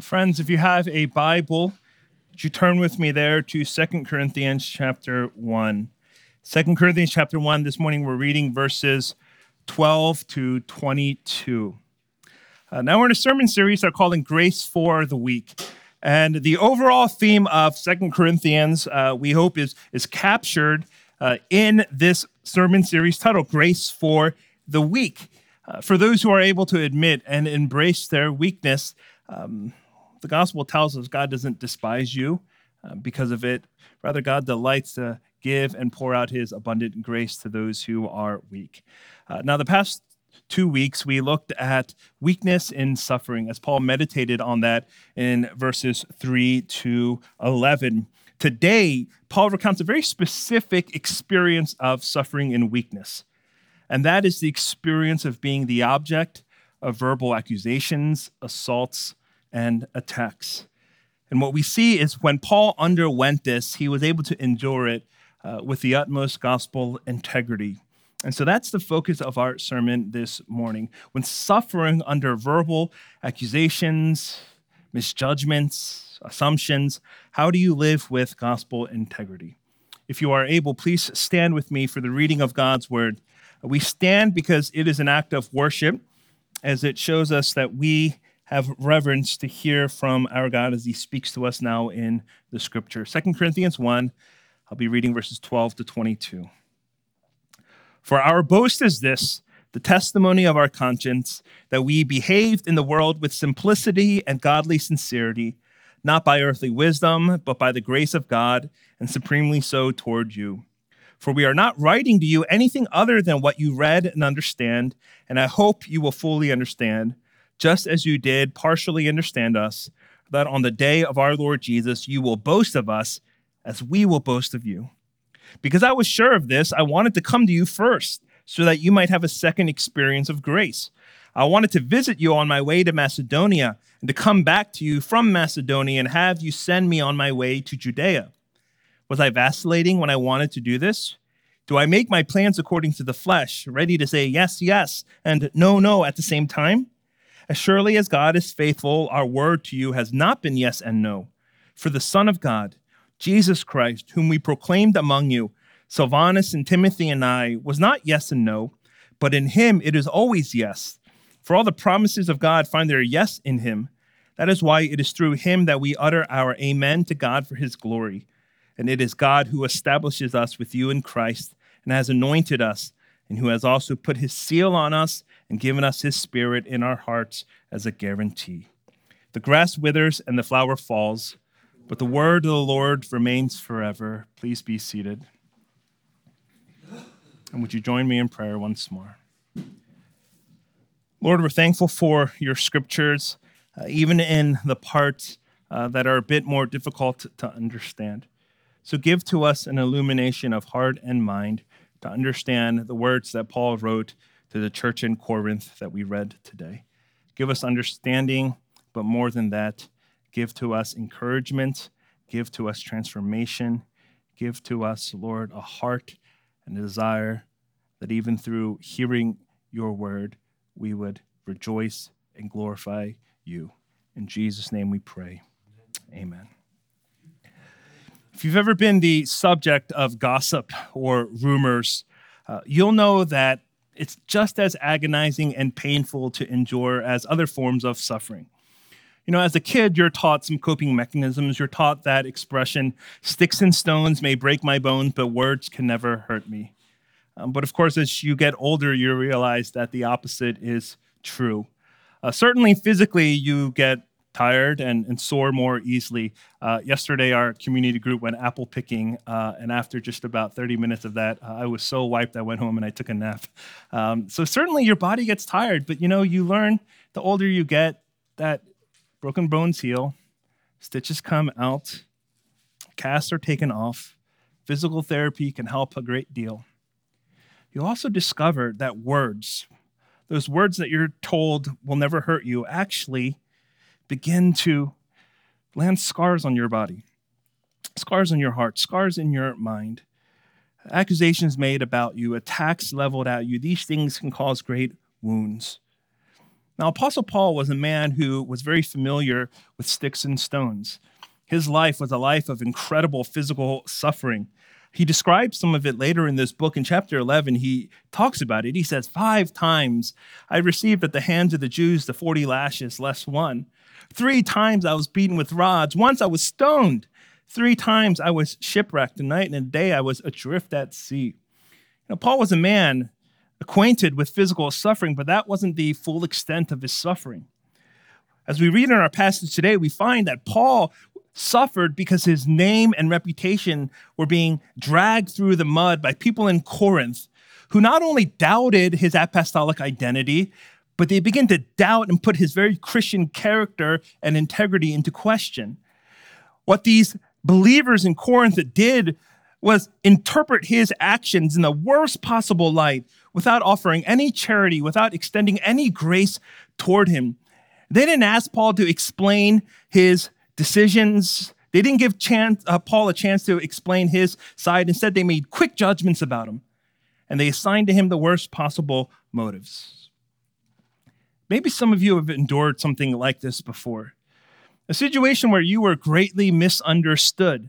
Friends, if you have a Bible, would you turn with me there to Second Corinthians chapter 1. 2 Corinthians chapter 1, this morning we're reading verses 12 to 22. Uh, now we're in a sermon series they're calling Grace for the Weak. And the overall theme of Second Corinthians, uh, we hope, is, is captured uh, in this sermon series titled Grace for the Weak. Uh, for those who are able to admit and embrace their weakness, um, the gospel tells us God doesn't despise you uh, because of it. Rather, God delights to give and pour out his abundant grace to those who are weak. Uh, now, the past two weeks, we looked at weakness in suffering as Paul meditated on that in verses 3 to 11. Today, Paul recounts a very specific experience of suffering and weakness, and that is the experience of being the object of verbal accusations, assaults, and attacks. And what we see is when Paul underwent this, he was able to endure it uh, with the utmost gospel integrity. And so that's the focus of our sermon this morning. When suffering under verbal accusations, misjudgments, assumptions, how do you live with gospel integrity? If you are able, please stand with me for the reading of God's word. We stand because it is an act of worship, as it shows us that we have reverence to hear from our God as he speaks to us now in the scripture. Second Corinthians 1, I'll be reading verses 12 to 22. For our boast is this the testimony of our conscience, that we behaved in the world with simplicity and godly sincerity, not by earthly wisdom, but by the grace of God, and supremely so toward you. For we are not writing to you anything other than what you read and understand, and I hope you will fully understand just as you did partially understand us, that on the day of our Lord Jesus you will boast of us as we will boast of you. Because I was sure of this, I wanted to come to you first, so that you might have a second experience of grace. I wanted to visit you on my way to Macedonia and to come back to you from Macedonia and have you send me on my way to Judea. Was I vacillating when I wanted to do this? Do I make my plans according to the flesh, ready to say yes, yes, and no, no at the same time? As surely as God is faithful, our word to you has not been yes and no. For the Son of God, Jesus Christ, whom we proclaimed among you, Silvanus and Timothy and I, was not yes and no, but in him it is always yes. For all the promises of God find their yes in him. That is why it is through him that we utter our amen to God for his glory. And it is God who establishes us with you in Christ and has anointed us, and who has also put his seal on us and given us his spirit in our hearts as a guarantee. The grass withers and the flower falls, but the word of the Lord remains forever. Please be seated. And would you join me in prayer once more? Lord, we're thankful for your scriptures, uh, even in the parts uh, that are a bit more difficult to understand. So give to us an illumination of heart and mind to understand the words that Paul wrote to the church in Corinth that we read today. Give us understanding, but more than that, give to us encouragement, give to us transformation, give to us, Lord, a heart and a desire that even through hearing your word, we would rejoice and glorify you. In Jesus' name we pray. Amen. If you've ever been the subject of gossip or rumors, uh, you'll know that it's just as agonizing and painful to endure as other forms of suffering. You know, as a kid, you're taught some coping mechanisms. You're taught that expression, sticks and stones may break my bones, but words can never hurt me. Um, but of course, as you get older, you realize that the opposite is true. Uh, certainly, physically, you get tired and, and sore more easily. Uh, yesterday, our community group went apple picking, uh, and after just about 30 minutes of that, uh, I was so wiped I went home and I took a nap. Um, so certainly your body gets tired, but you know, you learn the older you get that broken bones heal, stitches come out, casts are taken off, physical therapy can help a great deal. You also discover that words, those words that you're told will never hurt you, actually begin to land scars on your body, scars on your heart, scars in your mind. Accusations made about you, attacks leveled at you, these things can cause great wounds. Now, Apostle Paul was a man who was very familiar with sticks and stones. His life was a life of incredible physical suffering. He describes some of it later in this book. In chapter 11, he talks about it. He says, Five times I received at the hands of the Jews the 40 lashes less one. Three times I was beaten with rods. Once I was stoned. Three times I was shipwrecked. A night and a day I was adrift at sea. You know, Paul was a man acquainted with physical suffering, but that wasn't the full extent of his suffering. As we read in our passage today, we find that Paul suffered because his name and reputation were being dragged through the mud by people in Corinth who not only doubted his apostolic identity, but they began to doubt and put his very Christian character and integrity into question. What these believers in Corinth did was interpret his actions in the worst possible light without offering any charity, without extending any grace toward him. They didn't ask Paul to explain his decisions. They didn't give chance, uh, Paul a chance to explain his side. Instead, they made quick judgments about him and they assigned to him the worst possible motives. Maybe some of you have endured something like this before a situation where you were greatly misunderstood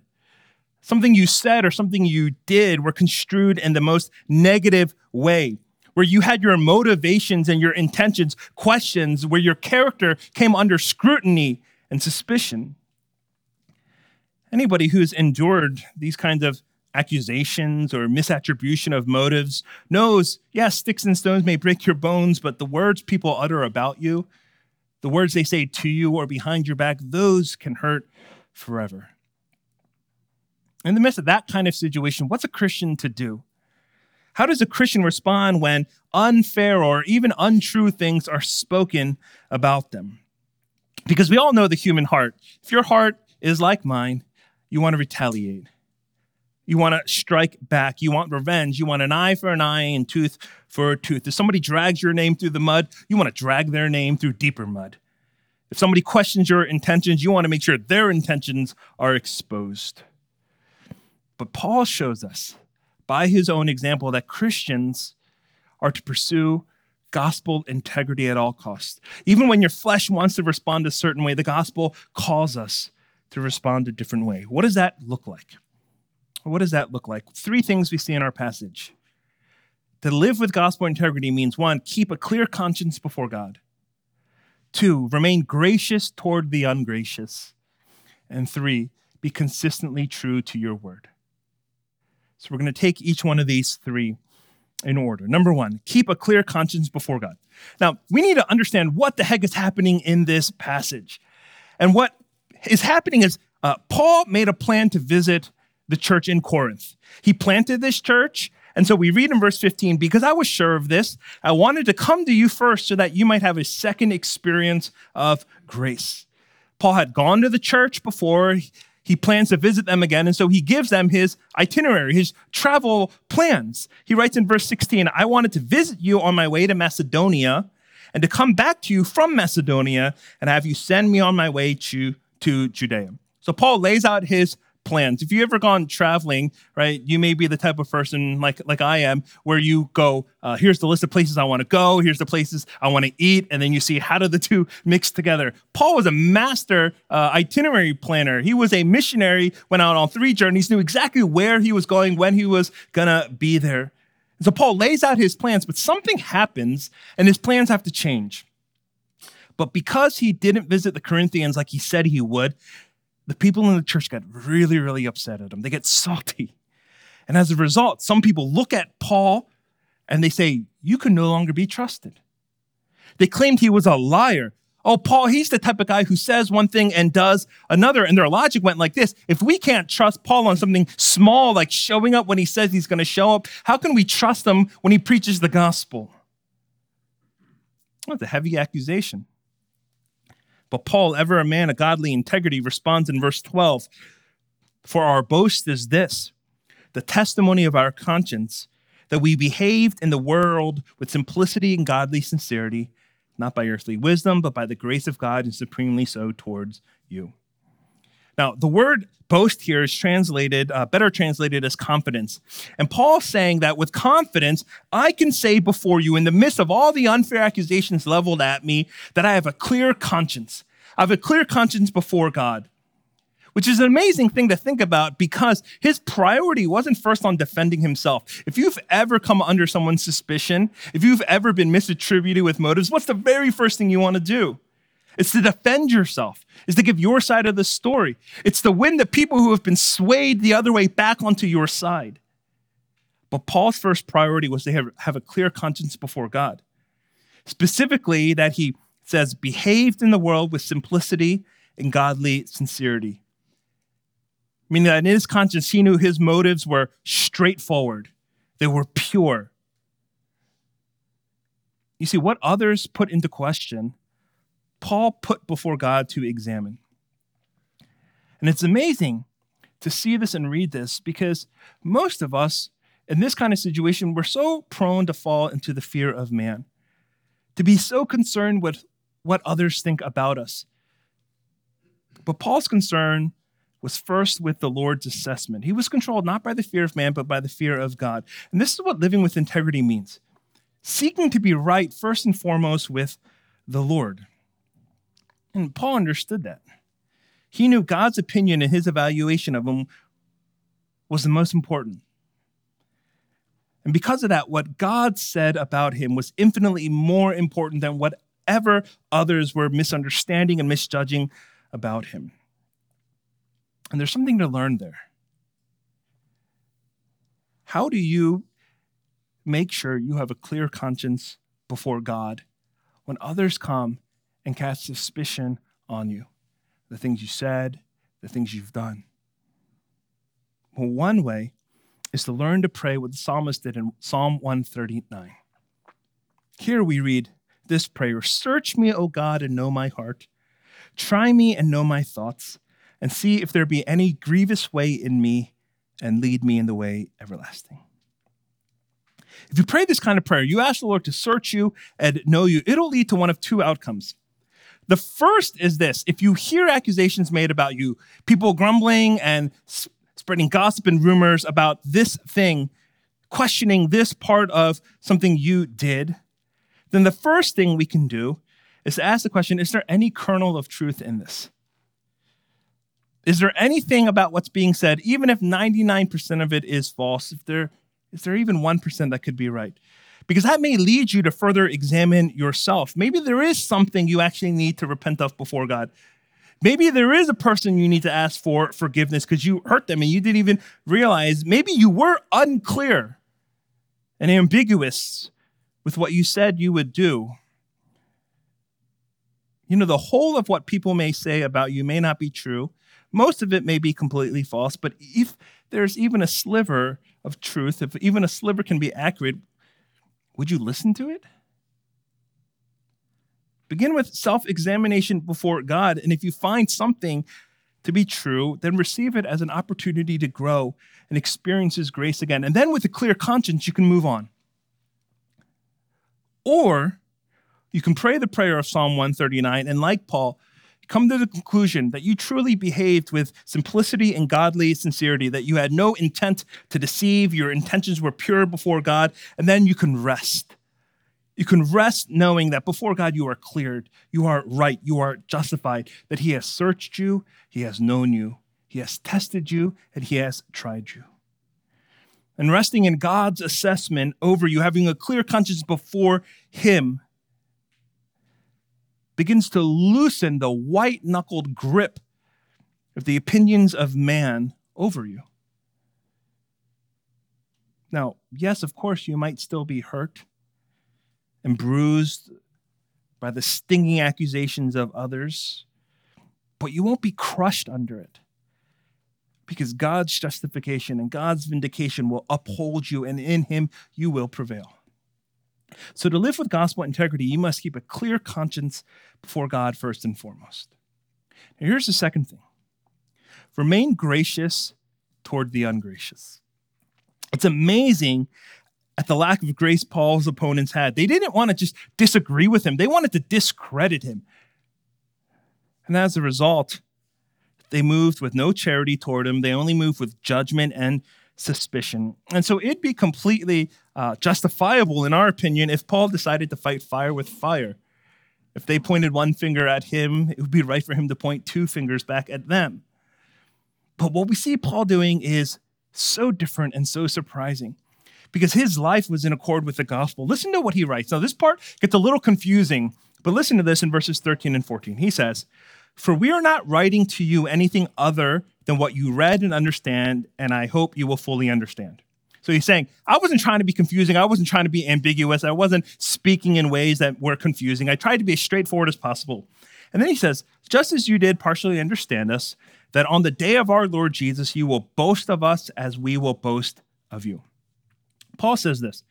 something you said or something you did were construed in the most negative way, where you had your motivations and your intentions questions, where your character came under scrutiny and suspicion. Anybody who's endured these kinds of accusations or misattribution of motives knows, yes, sticks and stones may break your bones, but the words people utter about you, the words they say to you or behind your back, those can hurt forever. In the midst of that kind of situation, what's a Christian to do? How does a Christian respond when unfair or even untrue things are spoken about them? Because we all know the human heart. If your heart is like mine, you want to retaliate. You want to strike back. You want revenge. You want an eye for an eye and tooth for a tooth. If somebody drags your name through the mud, you want to drag their name through deeper mud. If somebody questions your intentions, you want to make sure their intentions are exposed. But Paul shows us by his own example that Christians are to pursue gospel integrity at all costs. Even when your flesh wants to respond a certain way, the gospel calls us to respond a different way. What does that look like? What does that look like? Three things we see in our passage. To live with gospel integrity means one, keep a clear conscience before God. Two, remain gracious toward the ungracious. And three, be consistently true to your word. So we're going to take each one of these three in order. Number one, keep a clear conscience before God. Now, we need to understand what the heck is happening in this passage. And what is happening is uh, Paul made a plan to visit the church in Corinth. He planted this church. And so we read in verse 15, because I was sure of this, I wanted to come to you first so that you might have a second experience of grace. Paul had gone to the church before he plans to visit them again. And so he gives them his itinerary, his travel plans. He writes in verse 16, I wanted to visit you on my way to Macedonia and to come back to you from Macedonia and have you send me on my way to, to Judea. So Paul lays out his plans. If you ever gone traveling, right, you may be the type of person like like I am, where you go, uh, here's the list of places I want to go, here's the places I want to eat, and then you see how do the two mix together. Paul was a master uh, itinerary planner. He was a missionary, went out on three journeys, knew exactly where he was going, when he was gonna be there. so Paul lays out his plans, but something happens, and his plans have to change. But because he didn't visit the Corinthians like he said he would, the people in the church got really, really upset at him. They get salty. And as a result, some people look at Paul and they say, You can no longer be trusted. They claimed he was a liar. Oh, Paul, he's the type of guy who says one thing and does another. And their logic went like this If we can't trust Paul on something small, like showing up when he says he's going to show up, how can we trust him when he preaches the gospel? That's a heavy accusation. But Paul, ever a man of godly integrity, responds in verse 12 For our boast is this the testimony of our conscience, that we behaved in the world with simplicity and godly sincerity, not by earthly wisdom, but by the grace of God, and supremely so towards you. Now, the word boast here is translated, uh, better translated as confidence. And Paul's saying that with confidence, I can say before you, in the midst of all the unfair accusations leveled at me, that I have a clear conscience. I have a clear conscience before God, which is an amazing thing to think about because his priority wasn't first on defending himself. If you've ever come under someone's suspicion, if you've ever been misattributed with motives, what's the very first thing you want to do? It's to defend yourself. It's to give your side of the story. It's to win the people who have been swayed the other way back onto your side. But Paul's first priority was to have, have a clear conscience before God. Specifically, that he says, behaved in the world with simplicity and godly sincerity. Meaning that in his conscience, he knew his motives were straightforward, they were pure. You see, what others put into question Paul put before God to examine. And it's amazing to see this and read this because most of us in this kind of situation, we're so prone to fall into the fear of man, to be so concerned with what others think about us. But Paul's concern was first with the Lord's assessment. He was controlled not by the fear of man, but by the fear of God. And this is what living with integrity means seeking to be right first and foremost with the Lord. And Paul understood that. He knew God's opinion and his evaluation of him was the most important. And because of that, what God said about him was infinitely more important than whatever others were misunderstanding and misjudging about him. And there's something to learn there. How do you make sure you have a clear conscience before God when others come and cast suspicion on you. The things you said, the things you've done. Well, one way is to learn to pray what the psalmist did in Psalm 139. Here we read this prayer Search me, O God, and know my heart. Try me and know my thoughts, and see if there be any grievous way in me, and lead me in the way everlasting. If you pray this kind of prayer, you ask the Lord to search you and know you, it'll lead to one of two outcomes. The first is this if you hear accusations made about you, people grumbling and spreading gossip and rumors about this thing, questioning this part of something you did, then the first thing we can do is to ask the question is there any kernel of truth in this? Is there anything about what's being said, even if 99% of it is false, if there is there even 1% that could be right? Because that may lead you to further examine yourself. Maybe there is something you actually need to repent of before God. Maybe there is a person you need to ask for forgiveness because you hurt them and you didn't even realize. Maybe you were unclear and ambiguous with what you said you would do. You know, the whole of what people may say about you may not be true. Most of it may be completely false, but if there's even a sliver of truth, if even a sliver can be accurate, would you listen to it? Begin with self examination before God. And if you find something to be true, then receive it as an opportunity to grow and experience His grace again. And then with a clear conscience, you can move on. Or you can pray the prayer of Psalm 139 and, like Paul, come to the conclusion that you truly behaved with simplicity and godly sincerity, that you had no intent to deceive, your intentions were pure before God, and then you can rest. You can rest knowing that before God you are cleared, you are right, you are justified, that He has searched you, He has known you, He has tested you, and He has tried you. And resting in God's assessment over you, having a clear conscience before Him, begins to loosen the white knuckled grip of the opinions of man over you. Now, yes, of course, you might still be hurt and bruised by the stinging accusations of others, but you won't be crushed under it because God's justification and God's vindication will uphold you, and in Him you will prevail. So, to live with gospel integrity, you must keep a clear conscience before God first and foremost. Now, here's the second thing remain gracious toward the ungracious. It's amazing at the lack of grace Paul's opponents had. They didn't want to just disagree with him, they wanted to discredit him. And as a result, They moved with no charity toward him. They only moved with judgment and suspicion. And so it'd be completely uh, justifiable, in our opinion, if Paul decided to fight fire with fire. If they pointed one finger at him, it would be right for him to point two fingers back at them. But what we see Paul doing is so different and so surprising because his life was in accord with the gospel. Listen to what he writes. Now, this part gets a little confusing, but listen to this in verses 13 and 14. He says, For we are not writing to you anything other than what you read and understand, and I hope you will fully understand. So he's saying, I wasn't trying to be confusing. I wasn't trying to be ambiguous. I wasn't speaking in ways that were confusing. I tried to be as straightforward as possible. And then he says, just as you did partially understand us, that on the day of our Lord Jesus, you will boast of us as we will boast of you. Paul says this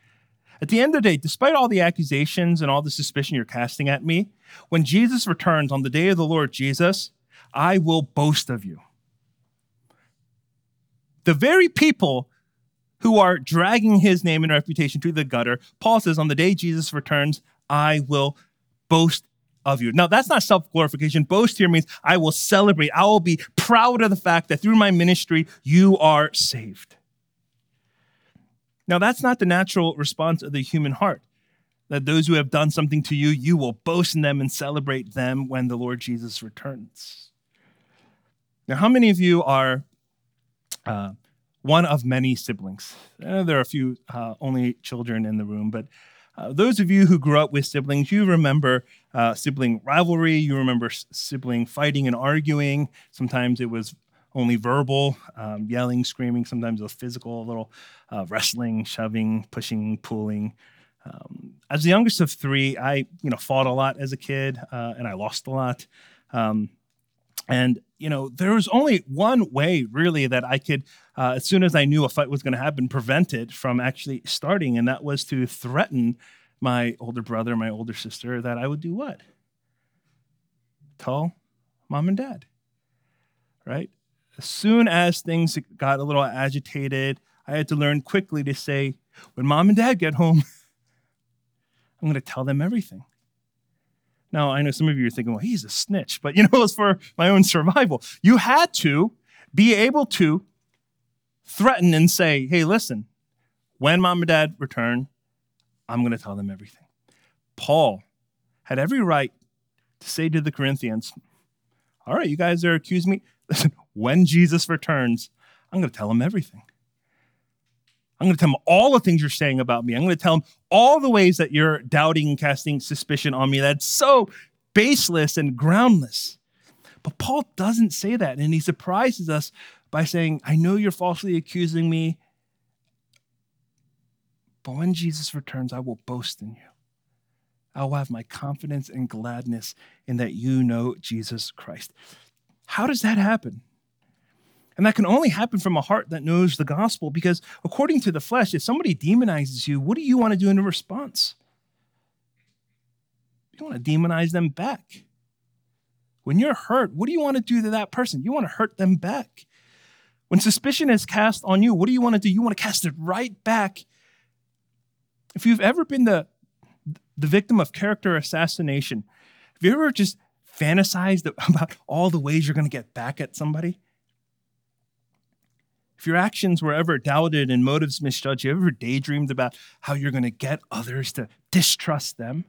At the end of the day, despite all the accusations and all the suspicion you're casting at me, when Jesus returns on the day of the Lord Jesus, I will boast of you. The very people who are dragging his name and reputation to the gutter. Paul says, On the day Jesus returns, I will boast of you. Now, that's not self glorification. Boast here means I will celebrate. I will be proud of the fact that through my ministry, you are saved. Now, that's not the natural response of the human heart. That those who have done something to you, you will boast in them and celebrate them when the Lord Jesus returns. Now, how many of you are uh, one of many siblings. There are a few uh, only children in the room, but uh, those of you who grew up with siblings, you remember uh, sibling rivalry, you remember sibling fighting and arguing. Sometimes it was only verbal, um, yelling, screaming, sometimes it was physical, a little uh, wrestling, shoving, pushing, pulling. Um, as the youngest of three, I you know fought a lot as a kid, and I lost a lot. Um, and you know, there was only one way really that I could, uh, as soon as I knew a fight was going to happen, prevent it from actually starting, and that was to threaten my older brother, my older sister, that I would do what? Tell mom and dad, right? As soon as things got a little agitated, I had to learn quickly to say, when mom and dad get home, I'm going to tell them everything. Now, I know some of you are thinking, well, he's a snitch, but you know, it was for my own survival. You had to be able to threaten and say, hey, listen, when mom and dad return, I'm going to tell them everything. Paul had every right to say to the Corinthians, all right, you guys are accusing me. Listen, when Jesus returns, I'm going to tell them everything. I'm going to tell him all the things you're saying about me. I'm going to tell him all the ways that you're doubting and casting suspicion on me. That's so baseless and groundless. But Paul doesn't say that. And he surprises us by saying, I know you're falsely accusing me, but when Jesus returns, I will boast in you. I will have my confidence and gladness in that you know Jesus Christ. How does that happen? And that can only happen from a heart that knows the gospel because, according to the flesh, if somebody demonizes you, what do you want to do in response? You want to demonize them back. When you're hurt, what do you want to do to that person? You want to hurt them back. When suspicion is cast on you, what do you want to do? You want to cast it right back. If you've ever been the, the victim of character assassination, have you ever just fantasized about all the ways you're going to get back at somebody? If your actions were ever doubted and motives misjudged, you ever daydreamed about how you're going to get others to distrust them?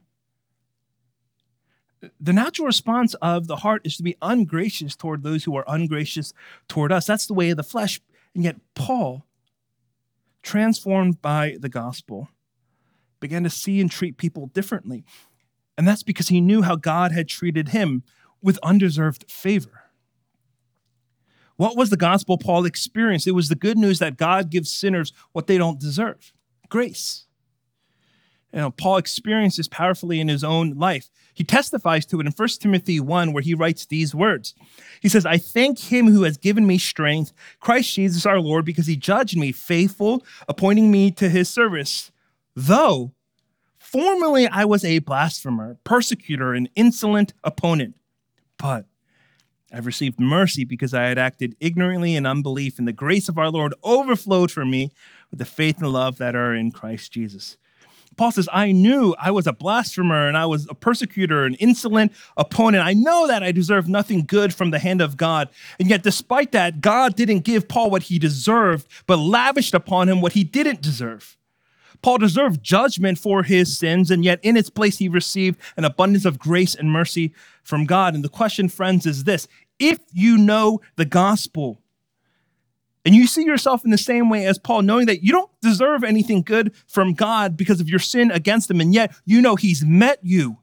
The natural response of the heart is to be ungracious toward those who are ungracious toward us. That's the way of the flesh. And yet, Paul, transformed by the gospel, began to see and treat people differently. And that's because he knew how God had treated him with undeserved favor. What was the gospel Paul experienced? It was the good news that God gives sinners what they don't deserve grace. You know, Paul experienced this powerfully in his own life. He testifies to it in 1 Timothy 1, where he writes these words. He says, I thank him who has given me strength, Christ Jesus our Lord, because he judged me faithful, appointing me to his service. Though formerly I was a blasphemer, persecutor, an insolent opponent, but I've received mercy because I had acted ignorantly in unbelief, and the grace of our Lord overflowed for me with the faith and love that are in Christ Jesus. Paul says, I knew I was a blasphemer and I was a persecutor, an insolent opponent. I know that I deserve nothing good from the hand of God. And yet, despite that, God didn't give Paul what he deserved, but lavished upon him what he didn't deserve. Paul deserved judgment for his sins, and yet in its place he received an abundance of grace and mercy from God. And the question, friends, is this if you know the gospel, and you see yourself in the same way as Paul, knowing that you don't deserve anything good from God because of your sin against him, and yet you know he's met you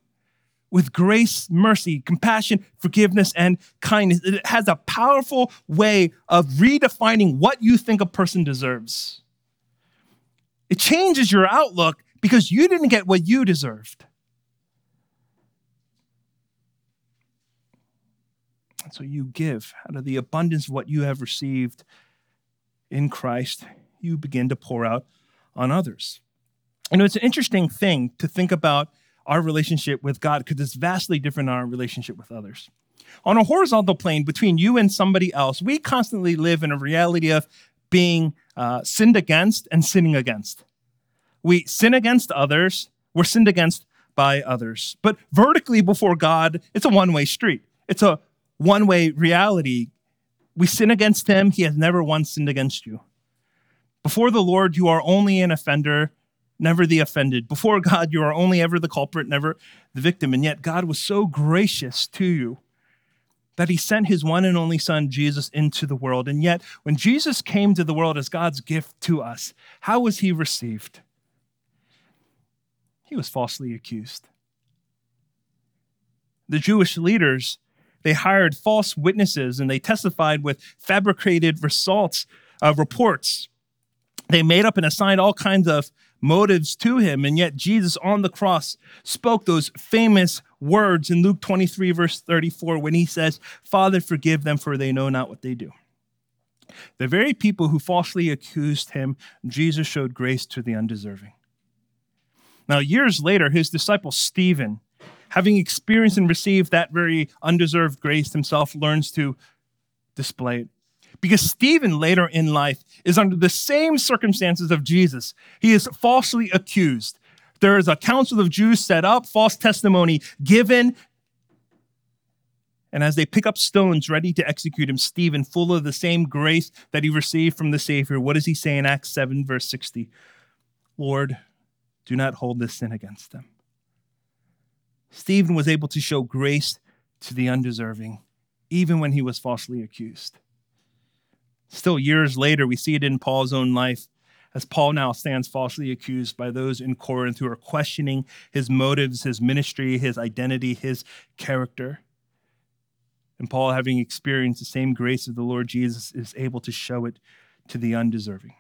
with grace, mercy, compassion, forgiveness, and kindness. It has a powerful way of redefining what you think a person deserves. It changes your outlook because you didn't get what you deserved. And so you give out of the abundance of what you have received in Christ, you begin to pour out on others. You know, it's an interesting thing to think about our relationship with God because it's vastly different than our relationship with others. On a horizontal plane between you and somebody else, we constantly live in a reality of being uh, sinned against and sinning against. We sin against others, we're sinned against by others. But vertically before God, it's a one way street, it's a one way reality. We sin against Him, He has never once sinned against you. Before the Lord, you are only an offender, never the offended. Before God, you are only ever the culprit, never the victim. And yet, God was so gracious to you that he sent his one and only son, Jesus, into the world. And yet, when Jesus came to the world as God's gift to us, how was he received? He was falsely accused. The Jewish leaders, they hired false witnesses and they testified with fabricated results, uh, reports. They made up and assigned all kinds of motives to him. And yet, Jesus on the cross spoke those famous words in Luke 23, verse 34, when he says, Father, forgive them, for they know not what they do. The very people who falsely accused him, Jesus showed grace to the undeserving. Now, years later, his disciple Stephen, having experienced and received that very undeserved grace himself, learns to display it. Because Stephen later in life is under the same circumstances of Jesus. He is falsely accused. There is a council of Jews set up, false testimony given. And as they pick up stones ready to execute him, Stephen, full of the same grace that he received from the Savior, what does he say in Acts 7, verse 60? Lord, do not hold this sin against them. Stephen was able to show grace to the undeserving, even when he was falsely accused. Still, years later, we see it in Paul's own life as Paul now stands falsely accused by those in Corinth who are questioning his motives, his ministry, his identity, his character. And Paul, having experienced the same grace of the Lord Jesus, is able to show it to the undeserving.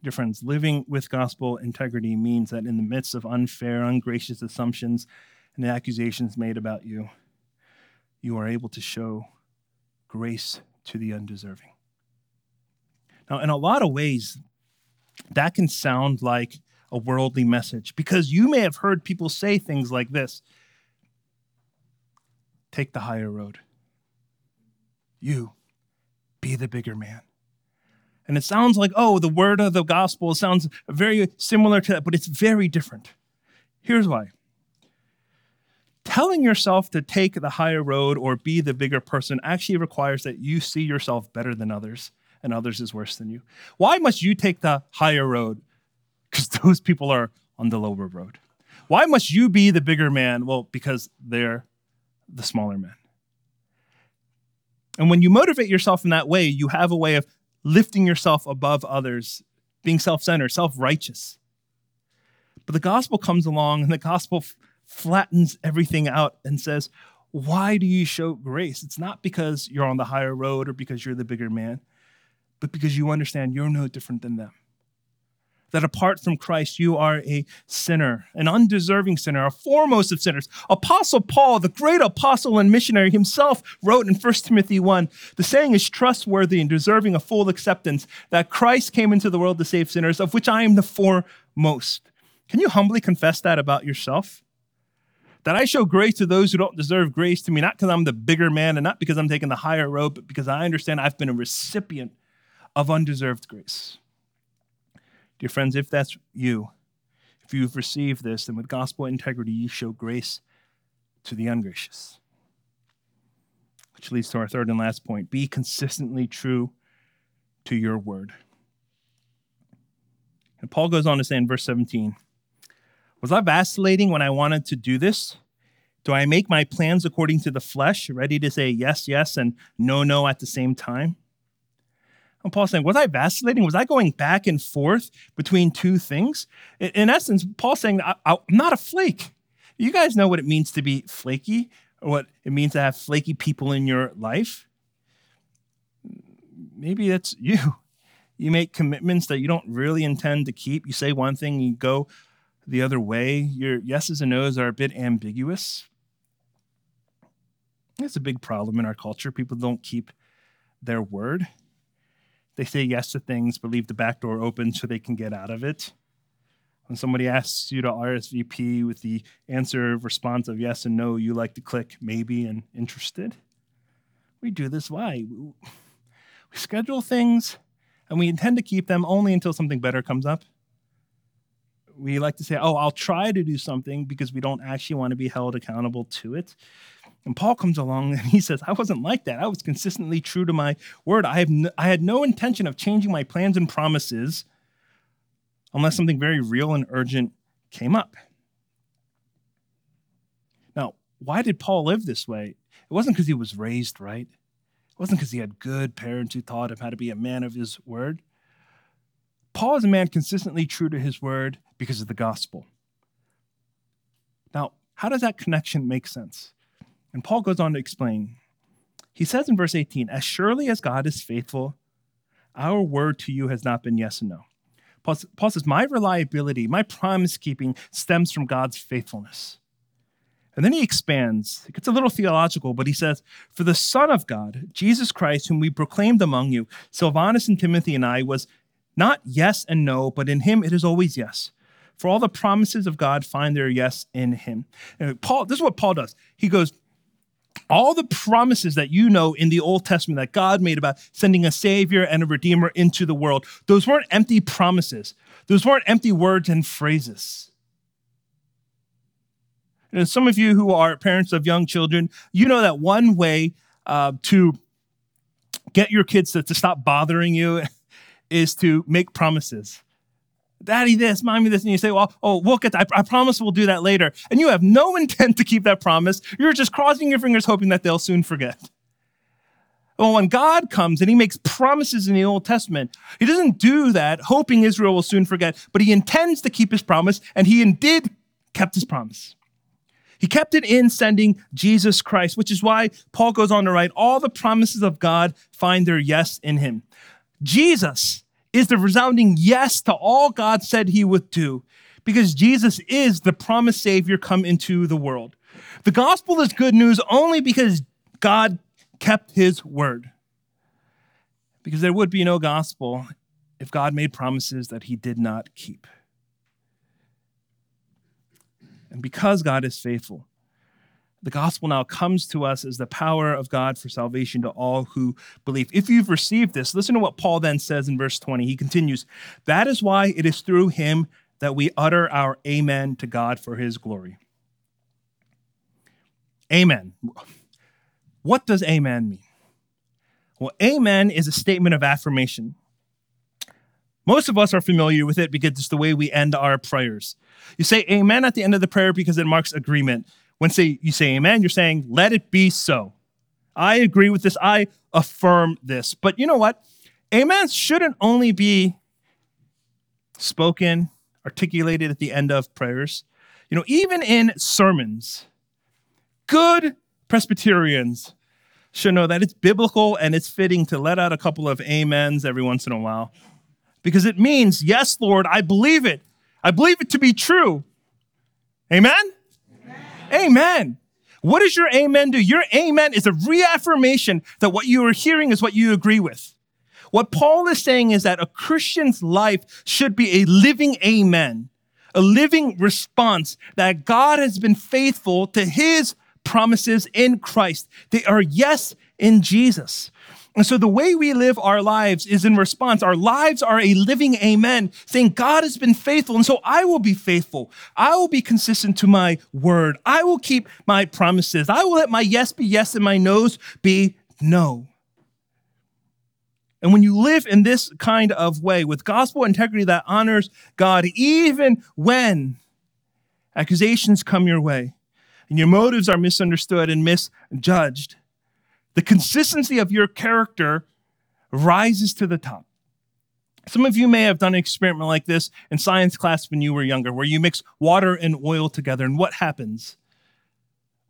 Dear friends, living with gospel integrity means that in the midst of unfair, ungracious assumptions and accusations made about you, you are able to show grace to the undeserving. Now, in a lot of ways, that can sound like a worldly message because you may have heard people say things like this Take the higher road. You be the bigger man. And it sounds like, oh, the word of the gospel sounds very similar to that, but it's very different. Here's why. Telling yourself to take the higher road or be the bigger person actually requires that you see yourself better than others and others is worse than you. Why must you take the higher road? Because those people are on the lower road. Why must you be the bigger man? Well, because they're the smaller man. And when you motivate yourself in that way, you have a way of lifting yourself above others, being self centered, self righteous. But the gospel comes along and the gospel f- flattens everything out and says, Why do you show grace? It's not because you're on the higher road or because you're the bigger man, but because you understand you're no different than them that apart from Christ, you are a sinner, an undeserving sinner, a foremost of sinners. Apostle Paul, the great apostle and missionary himself, wrote in 1 Timothy 1 the saying is trustworthy and deserving of full acceptance that Christ came into the world to save sinners, of which I am the foremost. Can you humbly confess that about yourself? That I show grace to those who don't deserve grace to me, not because I'm the bigger man and not because I'm taking the higher road, but because I understand I've been a recipient of undeserved grace. Dear friends, if that's you, if you've received this, then with gospel integrity, you show grace to the ungracious. Which leads to our third and last point be consistently true to your word. And Paul goes on to say in verse 17 Was I vacillating when I wanted to do this? Do I make my plans according to the flesh, ready to say yes, yes, and no, no at the same time? And Paul's saying, Was I vacillating? Was I going back and forth between two things? In, essence, Paul's saying, I, am not a flake. You guys know what it means to be flaky, or what it means to have flaky people in your life. Maybe that's you. You make commitments that you don't really intend to keep. You say one thing, you go the other way. Your yeses and nos are a bit ambiguous. It's a big problem in our culture. People don't keep their word. They say yes to things, but leave the back door open so they can get out of it. When somebody asks you to RSVP with the answer response of yes and no, you like to click maybe and interested. We do this. Why? We schedule things and we intend to keep them only until something better comes up. We like to say, oh, I'll try to do something because we don't actually want to be held accountable to it. And Paul comes along and he says, I wasn't like that. I was consistently true to my word. I, have had no intention of changing my plans and promises unless something very real and urgent came up. Now, why did Paul live this way? It wasn't because he was raised right. It wasn't because he had good parents who taught him how to be a man of his word. Paul is a man consistently true to his word because of the gospel. Now, how does that connection make sense? And Paul goes on to explain. He says in verse 18, As surely as God is faithful, our word to you has not been yes and no. Paul, Paul says, My reliability, my promise keeping stems from God's faithfulness. And then he expands. It gets a little theological, but he says, For the Son of God, Jesus Christ, whom we proclaimed among you, Silvanus and Timothy and I, was not yes and no, but in him it is always yes. For all the promises of God find their yes in him. And Paul, this is what Paul does. He goes, all the promises that you know in the Old Testament that God made about sending a Savior and a Redeemer into the world, those weren't empty promises. Those weren't empty words and phrases. And some of you who are parents of young children, you know that one way uh, to get your kids to, to stop bothering you is to make promises daddy this, mommy this, and you say, well, oh, we'll get that. I, I promise we'll do that later. And you have no intent to keep that promise. You're just crossing your fingers hoping that they'll soon forget. Well, when God comes and he makes promises in the Old Testament, he doesn't do that hoping Israel will soon forget, but he intends to keep his promise, and he indeed kept his promise. He kept it in sending Jesus Christ, which is why Paul goes on to write, all the promises of God find their yes in him. Jesus is the resounding yes to all God said he would do because Jesus is the promised Savior come into the world. The gospel is good news only because God kept his word. Because there would be no gospel if God made promises that he did not keep. And because God is faithful, the gospel now comes to us as the power of God for salvation to all who believe. If you've received this, listen to what Paul then says in verse 20. He continues, That is why it is through him that we utter our amen to God for his glory. Amen. What does amen mean? Well, amen is a statement of affirmation. Most of us are familiar with it because it's the way we end our prayers. You say amen at the end of the prayer because it marks agreement. When say you say amen, you're saying, let it be so. I agree with this. I affirm this. But you know what? Amen shouldn't only be spoken, articulated at the end of prayers. You know, even in sermons, good Presbyterians should know that it's biblical and it's fitting to let out a couple of amens every once in a while because it means, yes, Lord, I believe it. I believe it to be true. Amen? Amen. What does your amen do? Your amen is a reaffirmation that what you are hearing is what you agree with. What Paul is saying is that a Christian's life should be a living amen, a living response that God has been faithful to his promises in Christ. They are yes in Jesus. And so the way we live our lives is in response. Our lives are a living amen, saying, God has been faithful. And so I will be faithful. I will be consistent to my word. I will keep my promises. I will let my yes be yes and my no's be no. And when you live in this kind of way with gospel integrity that honors God, even when accusations come your way and your motives are misunderstood and misjudged, the consistency of your character rises to the top. Some of you may have done an experiment like this in science class when you were younger, where you mix water and oil together. And what happens?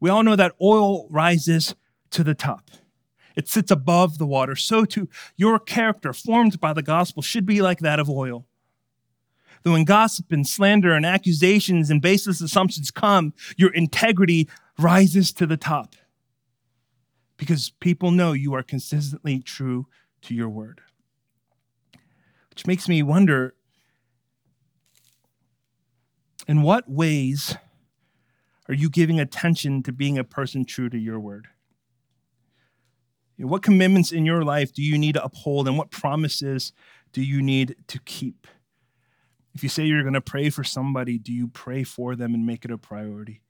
We all know that oil rises to the top. It sits above the water. So too, your character, formed by the gospel, should be like that of oil. Though when gossip and slander and accusations and baseless assumptions come, your integrity rises to the top because people know you are consistently true to your word. Which makes me wonder in what ways are you giving attention to being a person true to your word? What commitments in your life do you need to uphold, and what promises do you need to keep? If you say you're going to pray for somebody, do you pray for them and make it a priority?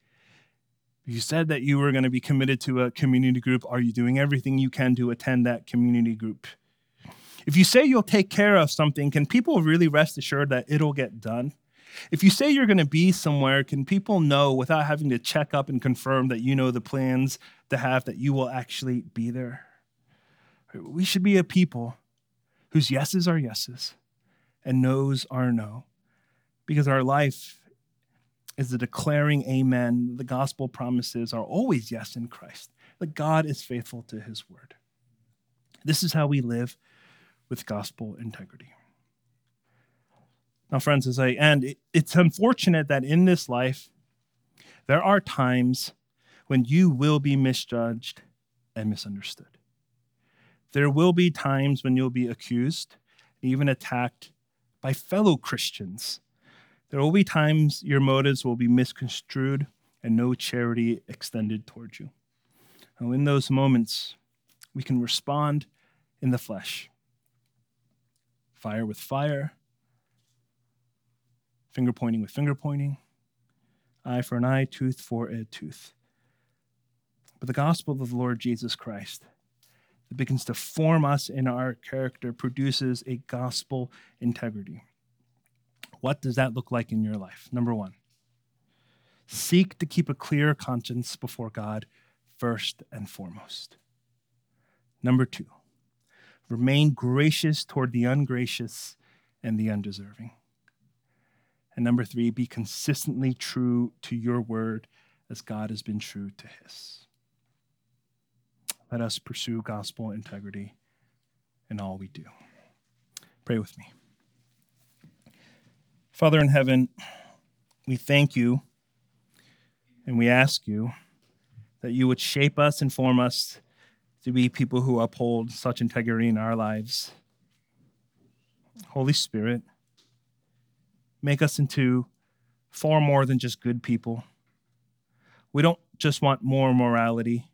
You said that you were going to be committed to a community group. Are you doing everything you can to attend that community group? If you say you'll take care of something, can people really rest assured that it'll get done? If you say you're going to be somewhere, can people know without having to check up and confirm that you know the plans to have that you will actually be there? We should be a people whose yeses are yeses and noes are no, because our life is the declaring amen. The gospel promises are always yes in Christ, that God is faithful to his word. This is how we live with gospel integrity. Now, friends, as I end, it's unfortunate that in this life, there are times when you will be misjudged and misunderstood. There will be times when you'll be accused, even attacked by fellow Christians there will be times your motives will be misconstrued and no charity extended towards you. Now, in those moments, we can respond in the flesh fire with fire, finger pointing with finger pointing, eye for an eye, tooth for a tooth. But the gospel of the Lord Jesus Christ that begins to form us in our character produces a gospel integrity. What does that look like in your life? Number one, seek to keep a clear conscience before God first and foremost. Number two, remain gracious toward the ungracious and the undeserving. And number three, be consistently true to your word as God has been true to his. Let us pursue gospel integrity in all we do. Pray with me. Father in heaven, we thank you and we ask you that you would shape us and form us to be people who uphold such integrity in our lives. Holy Spirit, make us into far more than just good people. We don't just want more morality,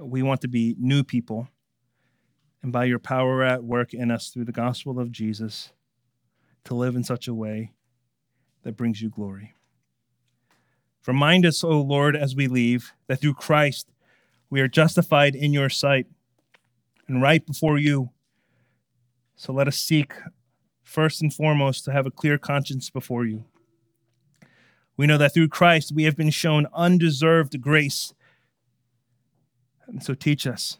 we want to be new people. And by your power at work in us through the gospel of Jesus, to live in such a way that brings you glory. Remind us, O Lord, as we leave, that through Christ we are justified in your sight and right before you. So let us seek first and foremost to have a clear conscience before you. We know that through Christ we have been shown undeserved grace. And so teach us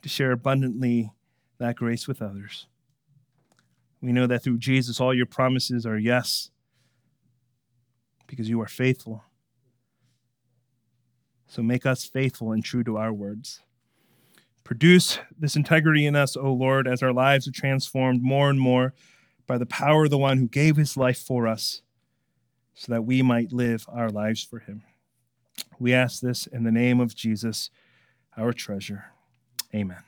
to share abundantly that grace with others. We know that through Jesus, all your promises are yes, because you are faithful. So make us faithful and true to our words. Produce this integrity in us, O Lord, as our lives are transformed more and more by the power of the one who gave his life for us, so that we might live our lives for him. We ask this in the name of Jesus, our treasure. Amen.